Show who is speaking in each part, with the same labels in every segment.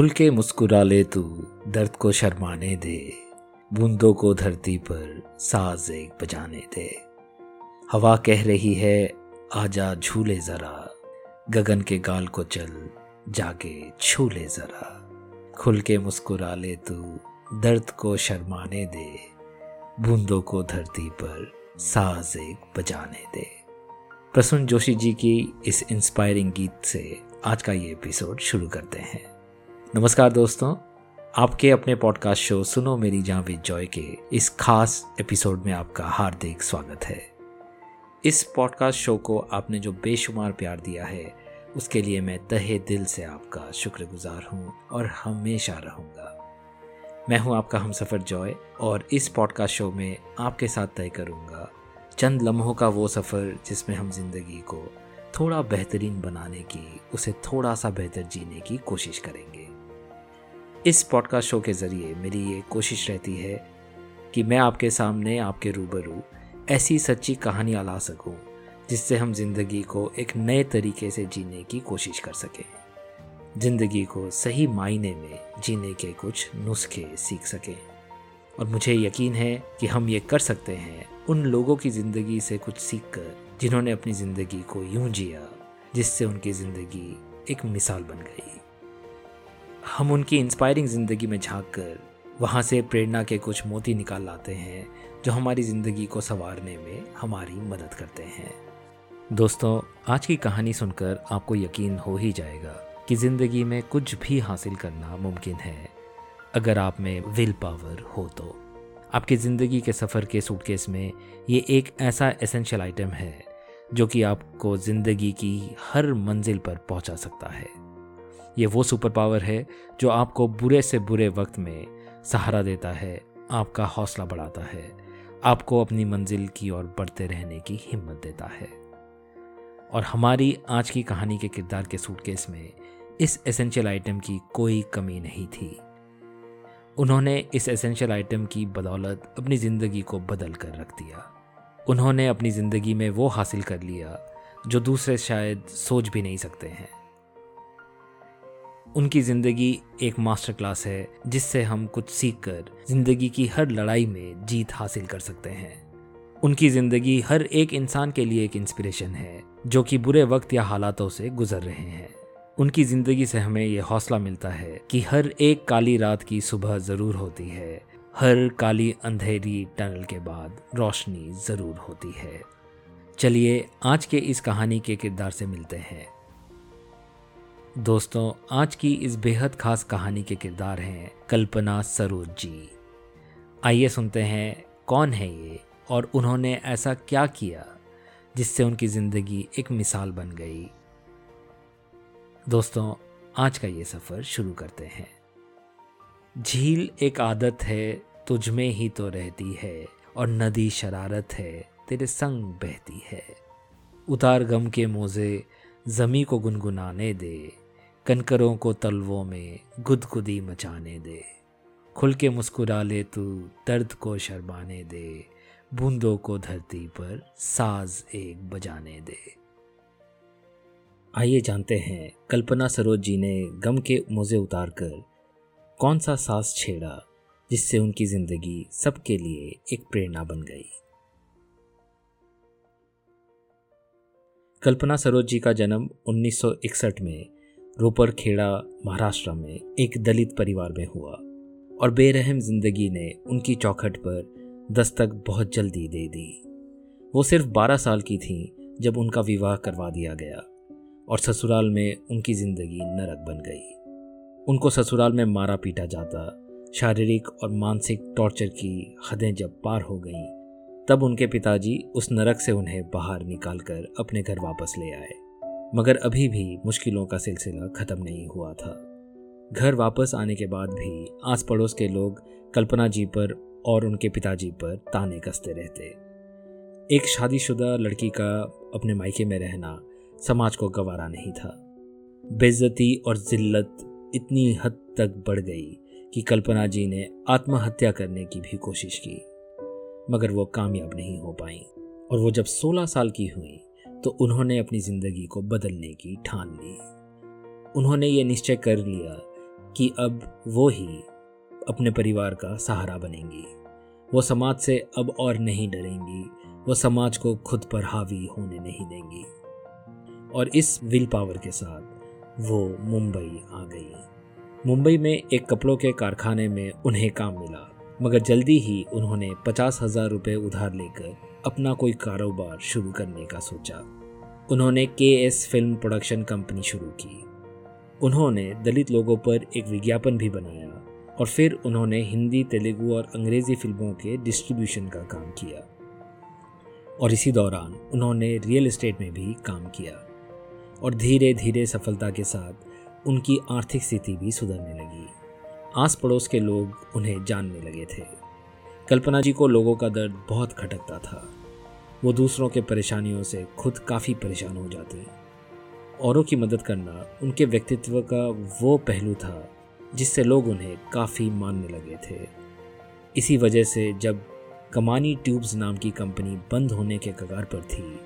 Speaker 1: खुल के मुस्कुरा ले तू, दर्द को शर्माने दे, बूंदों को धरती पर साज एक बजाने दे। हवा कह रही है, आजा झूले जरा, गगन के गाल को चल जाके छू ले जरा। खुल के मुस्कुरा ले तू, दर्द को शर्माने दे, बूंदों को धरती पर साज एक बजाने दे। प्रसून जोशी जी की इस इंस्पायरिंग गीत से आज का ये एपिसोड शुरू करते हैं। नमस्कार दोस्तों, आपके अपने पॉडकास्ट शो सुनो मेरी जहाँ विद जॉय के इस खास एपिसोड में आपका हार्दिक स्वागत है। इस पॉडकास्ट शो को आपने जो बेशुमार प्यार दिया है, उसके लिए मैं तहे दिल से आपका शुक्रगुजार हूँ और हमेशा रहूँगा। मैं हूँ आपका हम सफ़र जॉय और इस पॉडकास्ट शो में आपके साथ तय करूँगा चंद लम्हों का वो सफ़र जिसमें हम ज़िंदगी को थोड़ा बेहतरीन बनाने की, उसे थोड़ा सा बेहतर जीने की कोशिश करेंगे। इस पॉडकास्ट शो के ज़रिए मेरी ये कोशिश रहती है कि मैं आपके सामने आपके रूबरू ऐसी सच्ची कहानियाँ ला सकूँ, जिससे हम ज़िंदगी को एक नए तरीके से जीने की कोशिश कर सकें। ज़िंदगी को सही मायने में जीने के कुछ नुस्खे सीख सकें। और मुझे यकीन है कि हम ये कर सकते हैं उन लोगों की ज़िंदगी से कुछ सीख कर जिन्होंने अपनी ज़िंदगी को यूँ जिया, जिससे उनकी ज़िंदगी एक मिसाल बन गई। हम उनकी इंस्पायरिंग ज़िंदगी में झाँक कर वहाँ से प्रेरणा के कुछ मोती निकाल लाते हैं, जो हमारी ज़िंदगी को संवारने में हमारी मदद करते हैं। दोस्तों, आज की कहानी सुनकर आपको यकीन हो ही जाएगा कि ज़िंदगी में कुछ भी हासिल करना मुमकिन है। अगर आप में विल पावर हो तो। आपकी ज़िंदगी के सफ़र के सूटकेस में ये एक ऐसा एसेंशियल आइटम है, जो कि आपको ज़िंदगी की हर मंजिल पर पहुँचा सकता है। ये वो सुपर पावर है जो आपको बुरे से बुरे वक्त में सहारा देता है, आपका हौसला बढ़ाता है, आपको अपनी मंजिल की ओर बढ़ते रहने की हिम्मत देता है। और हमारी आज की कहानी के किरदार के सूटकेस में इस एसेंशियल आइटम की कोई कमी नहीं थी। उन्होंने इस एसेंशियल आइटम की बदौलत अपनी ज़िंदगी को बदल कर रख दिया। उन्होंने अपनी ज़िंदगी में वो हासिल कर लिया जो दूसरे शायद सोच भी नहीं सकते हैं। उनकी ज़िंदगी एक मास्टर क्लास है, जिससे हम कुछ सीख कर ज़िंदगी की हर लड़ाई में जीत हासिल कर सकते हैं। उनकी ज़िंदगी हर एक इंसान के लिए एक इंस्पिरेशन है, जो कि बुरे वक्त या हालातों से गुजर रहे हैं। उनकी ज़िंदगी से हमें यह हौसला मिलता है कि हर एक काली रात की सुबह ज़रूर होती है। हर काली अंधेरी टनल के बाद रोशनी ज़रूर होती है। चलिए, आज के इस कहानी के किरदार से मिलते हैं। दोस्तों, आज की इस बेहद खास कहानी के किरदार हैं कल्पना सरोज जी। आइए सुनते हैं, कौन है ये और उन्होंने ऐसा क्या किया जिससे उनकी ज़िंदगी एक मिसाल बन गई? दोस्तों, आज का ये सफ़र शुरू करते हैं। झील एक आदत है, तुझ में ही तो रहती है और नदी शरारत है, तेरे संग बहती है। उतार गम के मोजे जमी को गुनगुनाने दे कनकरों को तलवों में गुदगुदी मचाने दे। खुल के मुस्कुरा ले तू, दर्द को शर्माने दे। बूंदों को धरती पर साज एक बजाने दे। आइए जानते हैं, कल्पना सरोज जी ने गम के मोजे उतार कर कौन सा साज छेड़ा, जिससे उनकी ज़िंदगी सबके लिए एक प्रेरणा बन गई। कल्पना सरोज जी का जन्म 1961 में रोपर खेड़ा महाराष्ट्र में एक दलित परिवार में हुआ और बेरहम ज़िंदगी ने उनकी चौखट पर दस्तक बहुत जल्दी दे दी। वो सिर्फ़ बारह साल की थी जब उनका विवाह करवा दिया गया और ससुराल में उनकी ज़िंदगी नरक बन गई। उनको ससुराल में मारा पीटा जाता, शारीरिक और मानसिक टॉर्चर की हदें जब पार हो गईं, तब उनके पिताजी उस नरक से उन्हें बाहर निकालकर अपने घर वापस ले आए। मगर अभी भी मुश्किलों का सिलसिला ख़त्म नहीं हुआ था। घर वापस आने के बाद भी आस पड़ोस के लोग कल्पना जी पर और उनके पिताजी पर ताने कसते रहते। एक शादीशुदा लड़की का अपने मायके में रहना समाज को गवारा नहीं था। बेइज्जती और जिल्लत इतनी हद तक बढ़ गई कि कल्पना जी ने आत्महत्या करने की भी कोशिश की, मगर वो कामयाब नहीं हो पाई। और वो जब 16 साल की हुई तो उन्होंने अपनी ज़िंदगी को बदलने की ठान ली। उन्होंने ये निश्चय कर लिया कि अब वो ही अपने परिवार का सहारा बनेंगी। वो समाज से अब और नहीं डरेंगी। वो समाज को खुद पर हावी होने नहीं देंगी। और इस विल पावर के साथ वो मुंबई आ गई। मुंबई में एक कपड़ों के कारखाने में उन्हें काम मिला, मगर जल्दी ही उन्होंने पचास हज़ार रुपये उधार लेकर अपना कोई कारोबार शुरू करने का सोचा। उन्होंने के एस फ़िल्म प्रोडक्शन कंपनी शुरू की। उन्होंने दलित लोगों पर एक विज्ञापन भी बनाया और फिर उन्होंने हिंदी, तेलुगु और अंग्रेज़ी फ़िल्मों के डिस्ट्रीब्यूशन का काम किया। और इसी दौरान उन्होंने रियल एस्टेट में भी काम किया और धीरे धीरे सफलता के साथ उनकी आर्थिक स्थिति भी सुधरने लगी। आस पड़ोस के लोग उन्हें जानने लगे थे। कल्पना जी को लोगों का दर्द बहुत खटकता था। वो दूसरों के परेशानियों से खुद काफ़ी परेशान हो जाती औरों की मदद करना उनके व्यक्तित्व का वो पहलू था जिससे लोग उन्हें काफ़ी मानने लगे थे। इसी वजह से जब कमानी ट्यूब्स नाम की कंपनी बंद होने के कगार पर थी,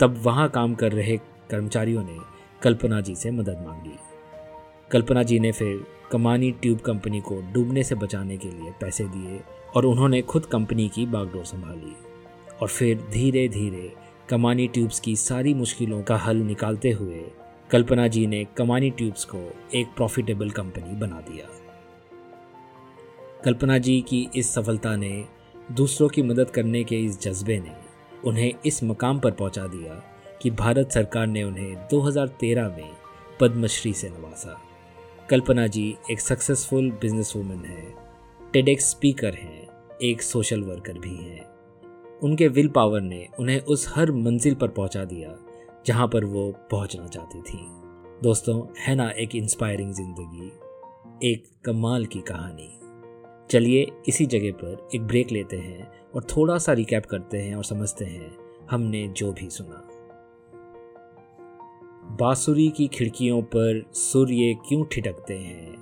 Speaker 1: तब वहाँ काम कर रहे कर्मचारियों ने कल्पना जी से मदद मांगी। कल्पना जी ने फिर कमानी ट्यूब कंपनी को डूबने से बचाने के लिए पैसे दिए और उन्होंने खुद कंपनी की बागडोर संभाली और फिर धीरे धीरे कमानी ट्यूब्स की सारी मुश्किलों का हल निकालते हुए कल्पना जी ने कमानी ट्यूब्स को एक प्रॉफिटेबल कंपनी बना दिया। कल्पना जी की इस सफलता ने दूसरों की मदद करने के इस जज्बे ने उन्हें इस मकाम पर पहुँचा दिया कि भारत सरकार ने उन्हें 2013 में पद्मश्री से नवाजा कल्पना जी एक सक्सेसफुल बिज़नेस वूमेन है। टेडेक्स स्पीकर हैं, एक सोशल वर्कर भी हैं। उनके विल पावर ने उन्हें उस हर मंजिल पर पहुँचा दिया, जहाँ पर वो पहुँचना चाहती थी। दोस्तों, है ना एक इंस्पायरिंग ज़िंदगी, एक कमाल की कहानी। चलिए इसी जगह पर एक ब्रेक लेते हैं और थोड़ा सा रिकैप करते हैं और समझते हैं हमने जो भी सुना। बांसुरी की खिड़कियों पर सूर्य क्यों ठिटकते हैं?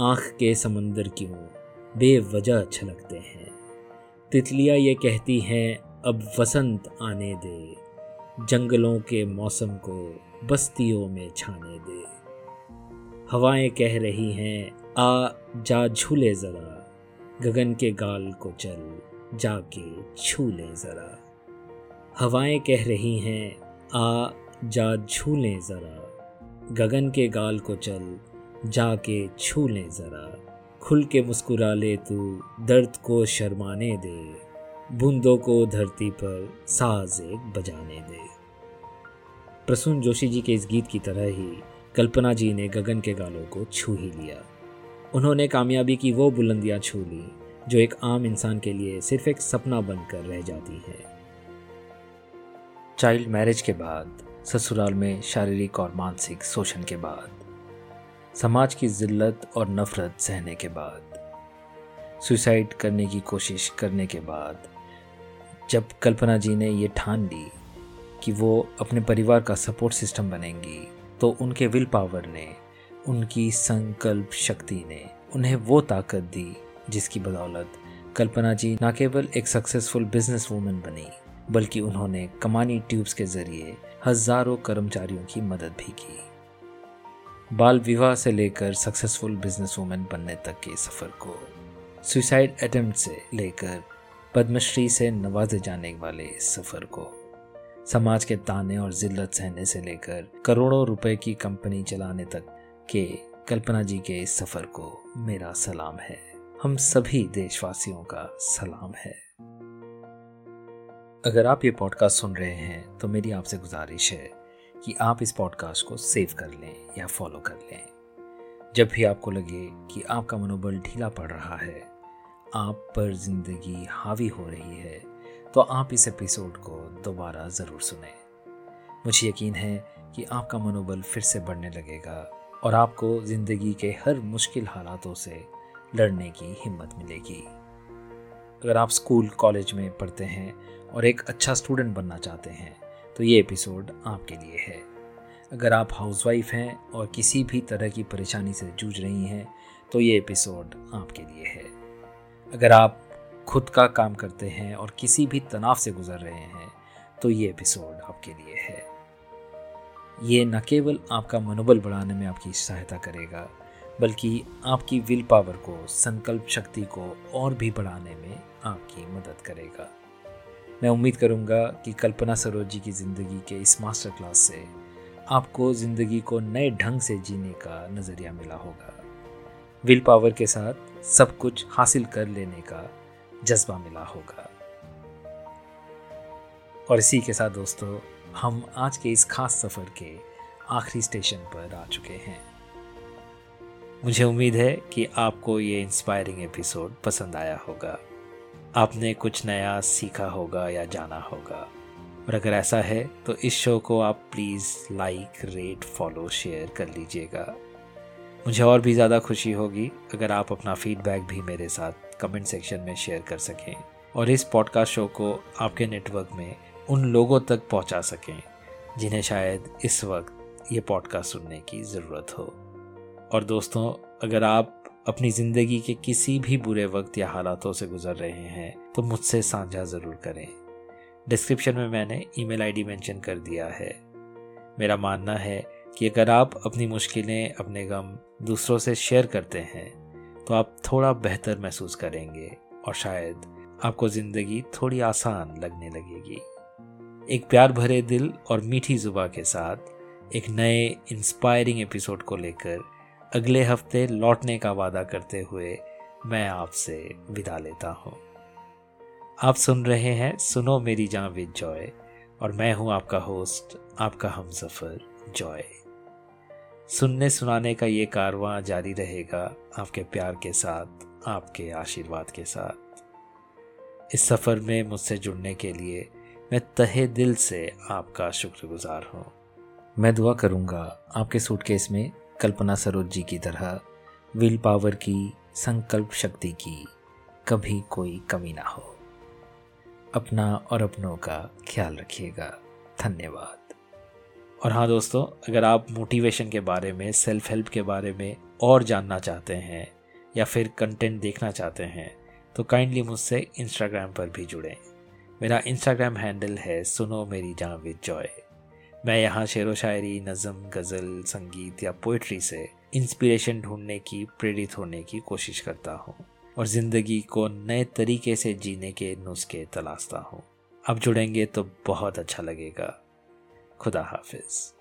Speaker 1: आँख के समंदर क्यों बेवजह छलकते हैं? तितलियाँ ये कहती हैं, अब वसंत आने दे। जंगलों के मौसम को बस्तियों में छाने दे। हवाएँ कह रही हैं, आ जा झूले ज़रा। गगन के गाल को चल, जाके छू ले ज़रा। हवाएँ कह रही हैं, आ जा झूले ज़रा। गगन के गाल को चल, जाके छू ले ज़रा। खुल के मुस्कुरा ले तू, दर्द को शर्माने दे। बूंदों को धरती पर साज एक बजाने दे। प्रसून जोशी जी के इस गीत की तरह ही कल्पना जी ने गगन के गालों को छू ही लिया। उन्होंने कामयाबी की वो बुलंदियाँ छू ली, जो एक आम इंसान के लिए सिर्फ़ एक सपना बनकर रह जाती है। चाइल्ड मैरिज के बाद ससुराल में शारीरिक और मानसिक शोषण के बाद, समाज की जिल्लत और नफरत सहने के बाद, सुसाइड करने की कोशिश करने के बाद, जब कल्पना जी ने ये ठान ली कि वो अपने परिवार का सपोर्ट सिस्टम बनेंगी तो उनके विल पावर ने, उनकी संकल्प शक्ति ने, उन्हें वो ताकत दी जिसकी बदौलत कल्पना जी न केवल एक सक्सेसफुल बिज़नेस वूमेन बनी, बल्कि उन्होंने कमानी ट्यूब्स के ज़रिए हज़ारों कर्मचारियों की मदद भी की। बाल विवाह से लेकर सक्सेसफुल बिज़नेस वूमेन बनने तक के सफ़र को सुसाइड अटेम्प्ट से लेकर पद्मश्री से नवाजे जाने वाले इस सफ़र को, समाज के ताने और जिल्लत सहने से लेकर करोड़ों रुपए की कंपनी चलाने तक के कल्पना जी के इस सफ़र को मेरा सलाम है। हम सभी देशवासियों का सलाम है। अगर आप ये पॉडकास्ट सुन रहे हैं तो मेरी आपसे गुजारिश है कि आप इस पॉडकास्ट को सेव कर लें या फॉलो कर लें। जब भी आपको लगे कि आपका मनोबल ढीला पड़ रहा है, आप पर ज़िंदगी हावी हो रही है तो आप इस एपिसोड को दोबारा ज़रूर सुने। मुझे यकीन है कि आपका मनोबल फिर से बढ़ने लगेगा और आपको ज़िंदगी के हर मुश्किल हालातों से लड़ने की हिम्मत मिलेगी। अगर आप स्कूल, कॉलेज में पढ़ते हैं और एक अच्छा स्टूडेंट बनना चाहते हैं तो ये एपिसोड आपके लिए है। अगर आप हाउसवाइफ हैं और किसी भी तरह की परेशानी से जूझ रही हैं तो ये एपिसोड आपके लिए है। अगर आप खुद का काम करते हैं और किसी भी तनाव से गुजर रहे हैं तो ये एपिसोड आपके लिए है। ये न केवल आपका मनोबल बढ़ाने में आपकी सहायता करेगा बल्कि आपकी विल पावर को, संकल्प शक्ति को और भी बढ़ाने में आपकी मदद करेगा। मैं उम्मीद करूँगा कि कल्पना सरोज की ज़िंदगी के इस मास्टर क्लास से आपको ज़िंदगी को नए ढंग से जीने का नज़रिया मिला होगा। विल पावर के साथ सब कुछ हासिल कर लेने का जज्बा मिला होगा। और इसी के साथ दोस्तों, हम आज के इस खास सफ़र के आखिरी स्टेशन पर आ चुके हैं। मुझे उम्मीद है कि आपको ये इंस्पायरिंग एपिसोड पसंद आया होगा। आपने कुछ नया सीखा होगा या जाना होगा। और अगर ऐसा है तो इस शो को आप please like rate follow share कर लीजिएगा। मुझे और भी ज़्यादा खुशी होगी अगर आप अपना फीडबैक भी मेरे साथ कमेंट सेक्शन में शेयर कर सकें और इस पॉडकास्ट शो को आपके नेटवर्क में उन लोगों तक पहुँचा सकें जिन्हें शायद इस वक्त ये पॉडकास्ट सुनने की ज़रूरत हो। और दोस्तों, अगर आप अपनी ज़िंदगी के किसी भी बुरे वक्त या हालातों से गुजर रहे हैं तो मुझसे साझा ज़रूर करें। डिस्क्रिप्शन में मैंने ईमेल आईडी मेंशन कर दिया है। मेरा मानना है कि अगर आप अपनी मुश्किलें, अपने गम दूसरों से शेयर करते हैं तो आप थोड़ा बेहतर महसूस करेंगे और शायद आपको ज़िंदगी थोड़ी आसान लगने लगेगी। एक प्यार भरे दिल और मीठी जुबा के साथ एक नए इंस्पायरिंग एपिसोड को लेकर अगले हफ़्ते लौटने का वादा करते हुए मैं आपसे विदा लेता हूँ। आप सुन रहे हैं सुनो मेरी जान विद जॉय, और मैं हूँ आपका होस्ट, आपका हम सफ़र जॉय। सुनने सुनाने का ये कारवां जारी रहेगा आपके प्यार के साथ, आपके आशीर्वाद के साथ। इस सफ़र में मुझसे जुड़ने के लिए मैं तहे दिल से आपका शुक्रगुजार हूँ। मैं दुआ करूँगा आपके सूटकेस में कल्पना सरोज जी की तरह, विल पावर की, संकल्प शक्ति की कभी कोई कमी ना हो। अपना और अपनों का ख्याल रखिएगा। धन्यवाद। और हाँ दोस्तों, अगर आप मोटिवेशन के बारे में सेल्फ हेल्प के बारे में और जानना चाहते हैं या फिर कंटेंट देखना चाहते हैं तो काइंडली मुझसे इंस्टाग्राम पर भी जुड़ें। मेरा इंस्टाग्राम हैंडल है सुनो मेरी जान विद जॉय। मैं यहाँ शेर व शायरी, नज़म, गज़ल, संगीत या पोइट्री से इंस्पिरेशन ढूँढने की, प्रेरित होने की कोशिश करता हूँ और ज़िंदगी को नए तरीके से जीने के नुस्खे तलाशता हूँ। अब जुड़ेंगे तो बहुत अच्छा लगेगा। खुदा हाफिज़।